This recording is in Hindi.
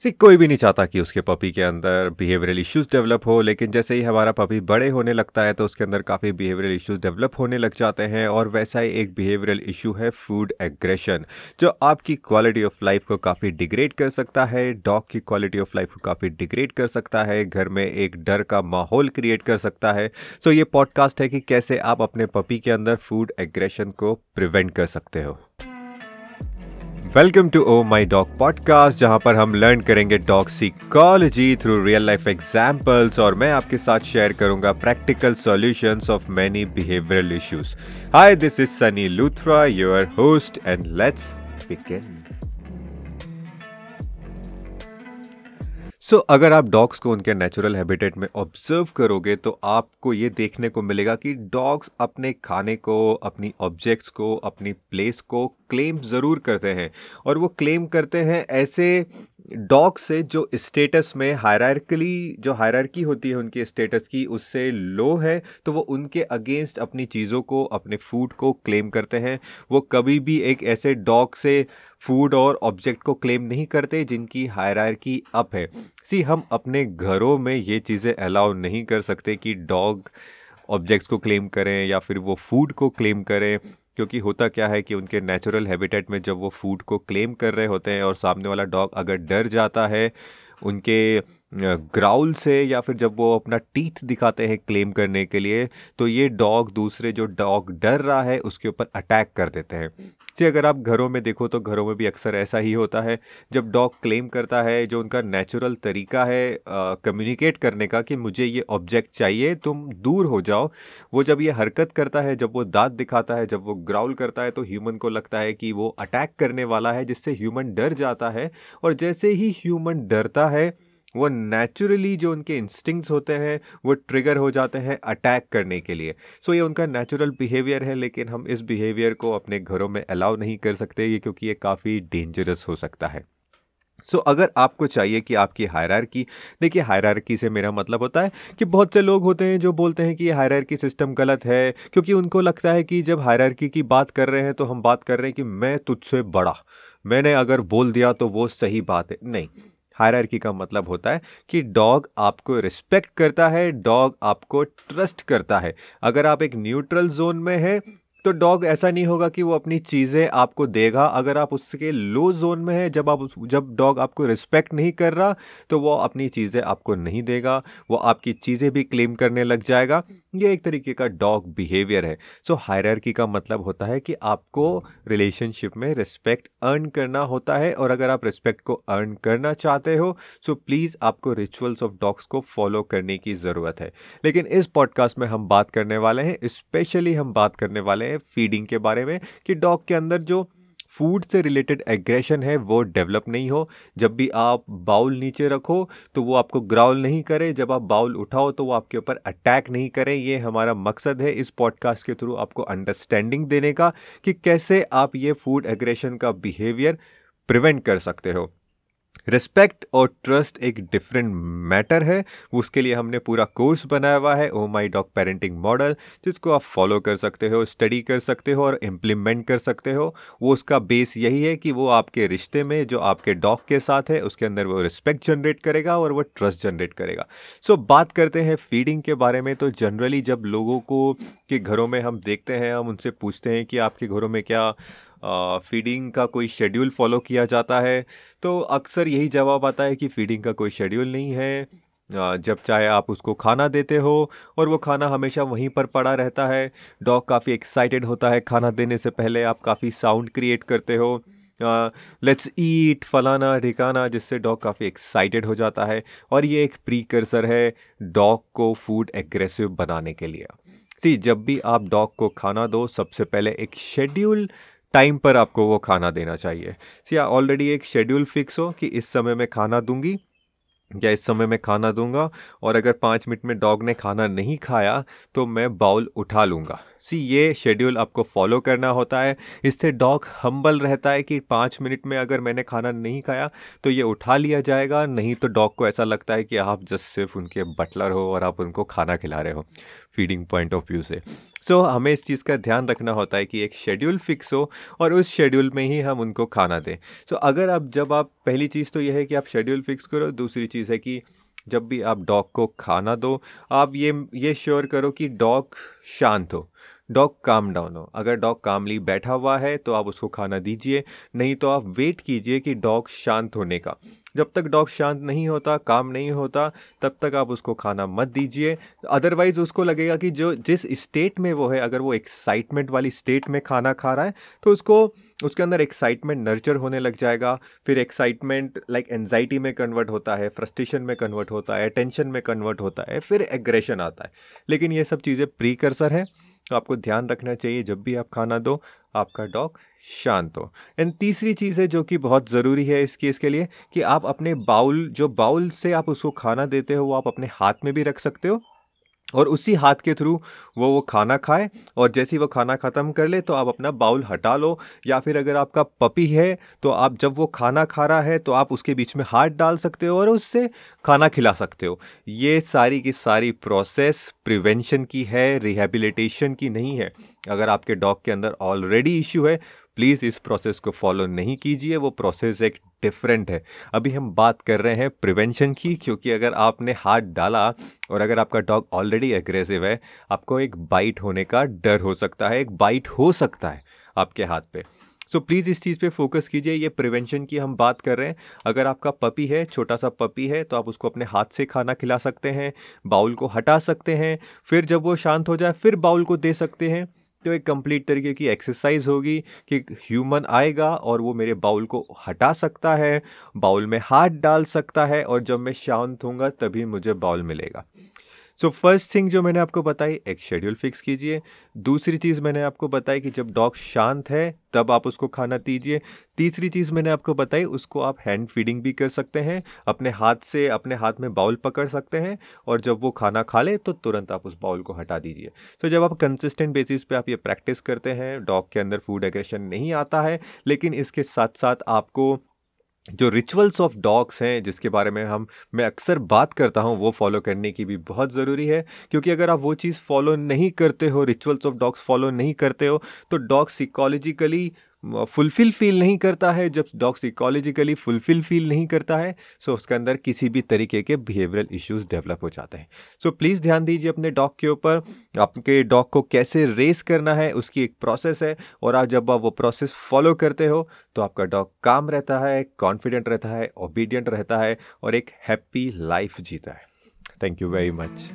सी, कोई भी नहीं चाहता कि उसके पपी के अंदर बिहेवियरल इश्यूज़ डेवलप हो, लेकिन जैसे ही हमारा पपी बड़े होने लगता है तो उसके अंदर काफ़ी बिहेवियरल इश्यूज़ डेवलप होने लग जाते हैं और वैसा ही एक बिहेवियरल इशू है फ़ूड एग्रेशन जो आपकी क्वालिटी ऑफ़ लाइफ को काफ़ी डिग्रेड कर सकता है डॉग की क्वालिटी ऑफ़ लाइफ को काफ़ी डिग्रेड कर सकता है, घर में एक डर का माहौल क्रिएट कर सकता है। सो ये पॉडकास्ट है कि कैसे आप अपने पपी के अंदर फ़ूड एग्रेशन को प्रिवेंट कर सकते हो। Welcome to oh my dog podcast जहाँ पर हम लर्न करेंगे dog psychology through real life examples और मैं आपके साथ शेयर करूँगा practical solutions of many behavioural issues hi this is Sunny Luthra your host and let's begin so so, अगर आप डॉग्स को उनके नेचुरल हैबिटेट में ऑब्ज़र्व करोगे तो आपको ये देखने को मिलेगा कि डॉग्स अपने खाने को अपनी ऑब्जेक्ट्स को अपनी प्लेस को क्लेम ज़रूर करते हैं। और वो क्लेम करते हैं ऐसे डॉग से जो स्टेटस में हायरार्कली जो हायरार्की होती है उनके स्टेटस की, उससे लो है तो वो उनके अगेंस्ट अपनी चीज़ों को, अपने फ़ूड को क्लेम करते हैं। वो कभी भी एक ऐसे डॉग से फ़ूड और ऑब्जेक्ट को क्लेम नहीं करते, जिनकी हायरार्की अप है। सी हम अपने घरों में ये चीज़ें अलाउ नहीं कर सकते कि डॉग ऑब्जेक्ट्स को क्लेम करें या फिर वो फ़ूड को क्लेम करें। क्योंकि होता क्या है कि उनके नेचुरल हैबिटेट में जब वो फ़ूड को क्लेम कर रहे होते हैं और सामने वाला डॉग अगर डर जाता है उनके ग्राउल से या फिर जब वो अपना टीथ दिखाते हैं क्लेम करने के लिए तो ये डॉग दूसरे जो डॉग डर रहा है, उसके ऊपर अटैक कर देते हैं। जी, अगर आप घरों में देखो तो घरों में भी अक्सर ऐसा ही होता है, जब डॉग क्लेम करता है, जो उनका नेचुरल तरीका है कम्युनिकेट करने का कि मुझे ये ऑब्जेक्ट चाहिए, तुम दूर हो जाओ। वो जब ये हरकत करता है, जब वो दांत दिखाता है, जब वो ग्राउल करता है तो ह्यूमन को लगता है कि वो अटैक करने वाला है, जिससे ह्यूमन डर जाता है। और जैसे ही ह्यूमन डरता है वो नेचुरली जो उनके इंस्टिंक्ट्स होते हैं वो ट्रिगर हो जाते हैं अटैक करने के लिए। सो so, ये उनका नेचुरल बिहेवियर है लेकिन हम इस बिहेवियर को अपने घरों में अलाउ नहीं कर सकते ये क्योंकि ये काफ़ी डेंजरस हो सकता है। सो so, अगर आपको चाहिए कि आपकी हायरार्की देखिए हायरार्की से मेरा मतलब होता है कि बहुत से लोग होते हैं जो बोलते हैं कि ये हायरार्की सिस्टम गलत है क्योंकि उनको लगता है कि जब हायरार्की की बात कर रहे हैं तो हम बात कर रहे हैं कि मैं तुझसे बड़ा मैंने अगर बोल दिया तो वो सही बात है। नहीं हायरार्की का मतलब होता है कि डॉग आपको रिस्पेक्ट करता है, डॉग आपको ट्रस्ट करता है। अगर आप एक न्यूट्रल जोन में है तो डॉग ऐसा नहीं होगा कि वो अपनी चीज़ें आपको देगा। अगर आप उसके लो जोन में है जब आप जब डॉग आपको रिस्पेक्ट नहीं कर रहा तो वो अपनी चीज़ें आपको नहीं देगा। वो आपकी चीज़ें भी क्लेम करने लग जाएगा। ये एक तरीके का डॉग बिहेवियर है। सो so, हायरार्की का मतलब होता है कि आपको रिलेशनशिप में रिस्पेक्ट अर्न करना होता है और अगर आप रिस्पेक्ट को अर्न करना चाहते हो सो so प्लीज़ आपको रिचुअल्स ऑफ़ डॉग्स को फॉलो करने की ज़रूरत है। लेकिन इस पॉडकास्ट में हम बात करने वाले हैं स्पेशली हम बात करने वाले हैं फीडिंग के बारे में कि डॉग के अंदर जो फ़ूड से रिलेटेड एग्रेशन है, वो डेवलप नहीं हो। जब भी आप बाउल नीचे रखो तो वो आपको ग्राउल नहीं करे। जब आप बाउल उठाओ तो वो आपके ऊपर अटैक नहीं करे। ये हमारा मकसद है इस पॉडकास्ट के थ्रू आपको अंडरस्टैंडिंग देने का कि कैसे आप ये फ़ूड एग्रेशन का बिहेवियर प्रिवेंट कर सकते हो। रिस्पेक्ट और ट्रस्ट एक डिफरेंट मैटर है। उसके लिए हमने पूरा कोर्स बनाया हुआ है oh my dog parenting model जिसको आप फॉलो कर सकते हो स्टडी कर सकते हो और इम्प्लीमेंट कर सकते हो। वो उसका बेस यही है कि वो आपके रिश्ते में जो आपके डॉग के साथ है उसके अंदर वो रिस्पेक्ट जनरेट करेगा और वो ट्रस्ट जनरेट करेगा। सो so, बात करते हैं फीडिंग के बारे में। तो जनरली जब लोगों को के घरों में हम देखते हैं हम उनसे पूछते हैं कि आपके घरों में क्या फीडिंग का कोई शेड्यूल फॉलो किया जाता है? तो अक्सर यही जवाब आता है कि फीडिंग का कोई शेड्यूल नहीं है। जब चाहे आप उसको खाना देते हो और वो खाना हमेशा वहीं पर पड़ा रहता है। डॉग काफ़ी एक्साइटेड होता है खाना देने से पहले। आप काफ़ी साउंड क्रिएट करते हो। लेट्स ईट फलाना ढिकाना जिससे डॉग काफ़ी एक्साइटेड हो जाता है। और ये एक प्री प्रीकर्सर है डॉग को फ़ूड एग्रेसिव बनाने के लिए। सी जब भी आप डॉग को खाना दो, सबसे पहले एक शेड्यूल टाइम पर आपको वो खाना देना चाहिए। सी ऑलरेडी एक शेड्यूल फिक्स हो कि इस समय मैं खाना दूँगी, या इस समय मैं खाना दूँगा, और अगर पाँच मिनट में डॉग ने खाना नहीं खाया तो मैं बाउल उठा लूँगा। सी ये शेड्यूल आपको फॉलो करना होता है। इससे डॉग हम्बल रहता है कि पाँच मिनट में अगर मैंने खाना नहीं खाया तो ये उठा लिया जाएगा। नहीं तो डॉग को ऐसा लगता है कि आप जस्ट सिर्फ़ उनके बटलर हो और आप उनको खाना खिला रहे हो फीडिंग पॉइंट ऑफ़ व्यू से। सो so, हमें इस चीज़ का ध्यान रखना होता है कि एक शेड्यूल फिक्स हो और उस शेड्यूल में ही हम उनको खाना दें। सो so, अगर आप जब आप पहली चीज़ तो यह है कि आप शेड्यूल फिक्स करो दूसरी चीज़ है कि जब भी आप डॉग को खाना दो, आप ये ये श्योर करो कि डॉग शांत हो। डॉग काम डाउन हो। अगर डॉग कामली बैठा हुआ है तो आप उसको खाना दीजिए, नहीं तो आप वेट कीजिए कि डॉग शांत होने का। जब तक डॉग शांत नहीं होता, काम नहीं होता, तब तक आप उसको खाना मत दीजिए। अदरवाइज़ उसको लगेगा कि जो जिस स्टेट में वो है, अगर वो एक्साइटमेंट वाली स्टेट में खाना खा रहा है तो उसको, उसके अंदर एक्साइटमेंट नर्चर होने लग जाएगा। फिर एक्साइटमेंट लाइक एनजाइटी में कन्वर्ट होता है, फ्रस्ट्रेशन में कन्वर्ट होता है, टेंशन में कन्वर्ट होता है, फिर एग्रेशन आता है। लेकिन ये सब चीज़ें प्रीकर्सर है। तो आपको ध्यान रखना चाहिए, जब भी आप खाना दो, आपका डॉग शांत हो। एंड तीसरी चीज़ है जो कि बहुत ज़रूरी है इस केस के लिए कि आप अपने बाउल, जो बाउल से आप उसको खाना देते हो, वो आप अपने हाथ में भी रख सकते हो और उसी हाथ के थ्रू वो वो खाना खाए और जैसे ही वो खाना ख़त्म कर ले तो आप अपना बाउल हटा लो या फिर अगर आपका पपी है तो आप जब वो खाना खा रहा है तो आप उसके बीच में हाथ डाल सकते हो और उससे खाना खिला सकते हो। ये सारी की सारी प्रोसेस प्रिवेंशन की है, रिहेबिलिटेशन की नहीं है। अगर आपके डॉग के अंदर ऑलरेडी इश्यू है, प्लीज़ इस प्रोसेस को फॉलो नहीं कीजिए। वो प्रोसेस एक डिफरेंट है। अभी हम बात कर रहे हैं प्रिवेंशन की क्योंकि अगर आपने हाथ डाला और अगर आपका डॉग ऑलरेडी एग्रेसिव है आपको एक बाइट होने का डर हो सकता है एक बाइट हो सकता है आपके हाथ पे। सो so, प्लीज़ इस चीज़ पे फोकस कीजिए ये प्रिवेंशन की हम बात कर रहे हैं। अगर आपका पपी है छोटा सा पपी है तो आप उसको अपने हाथ से खाना खिला सकते हैं बाउल को हटा सकते हैं फिर जब वो शांत हो जाए फिर बाउल को दे सकते हैं। तो एक कंप्लीट तरीके की एक्सरसाइज होगी कि ह्यूमन आएगा और वो मेरे बाउल को हटा सकता है बाउल में हाथ डाल सकता है और जब मैं शांत होऊँगा तभी मुझे बाउल मिलेगा। सो फ़र्स्ट थिंग जो मैंने आपको बताई एक शेड्यूल फिक्स कीजिए। दूसरी चीज़ मैंने आपको बताई कि जब डॉग शांत है तब आप उसको खाना दीजिए। तीसरी चीज़ मैंने आपको बताई उसको आप हैंड फीडिंग भी कर सकते हैं। अपने हाथ से अपने हाथ में बाउल पकड़ सकते हैं और जब वो खाना खा ले तो तुरंत आप उस बाउल को हटा दीजिए। तो so, जब आप कंसिस्टेंट बेसिस पे आप ये प्रैक्टिस करते हैं डॉग के अंदर फ़ूड एग्रेशन नहीं आता है लेकिन इसके साथ साथ आपको जो रिचुअल्स ऑफ़ डॉग्स हैं, जिसके बारे में हम, मैं अक्सर बात करता हूँ, वो फॉलो करने की भी बहुत ज़रूरी है। क्योंकि अगर आप वो चीज़ फॉलो नहीं करते हो रिचुअल्स ऑफ़ डॉग्स फॉलो नहीं करते हो तो डॉग्स सिकोलॉजिकली फुलफिल फील नहीं करता है, जब डॉग सिकोलॉजिकली फुलफिल फील नहीं करता है सो उसके अंदर किसी भी तरीके के बिहेवियरल इश्यूज़ डेवलप हो जाते हैं। सो प्लीज़ ध्यान दीजिए अपने डॉग के ऊपर, आपके डॉग को कैसे रेस करना है, उसकी एक प्रोसेस है, और आज जब आप वो प्रोसेस फॉलो करते हो तो आपका डॉग काम रहता है कॉन्फिडेंट रहता है ओबीडियंट रहता है, और एक हैप्पी लाइफ जीता है। Thank you very much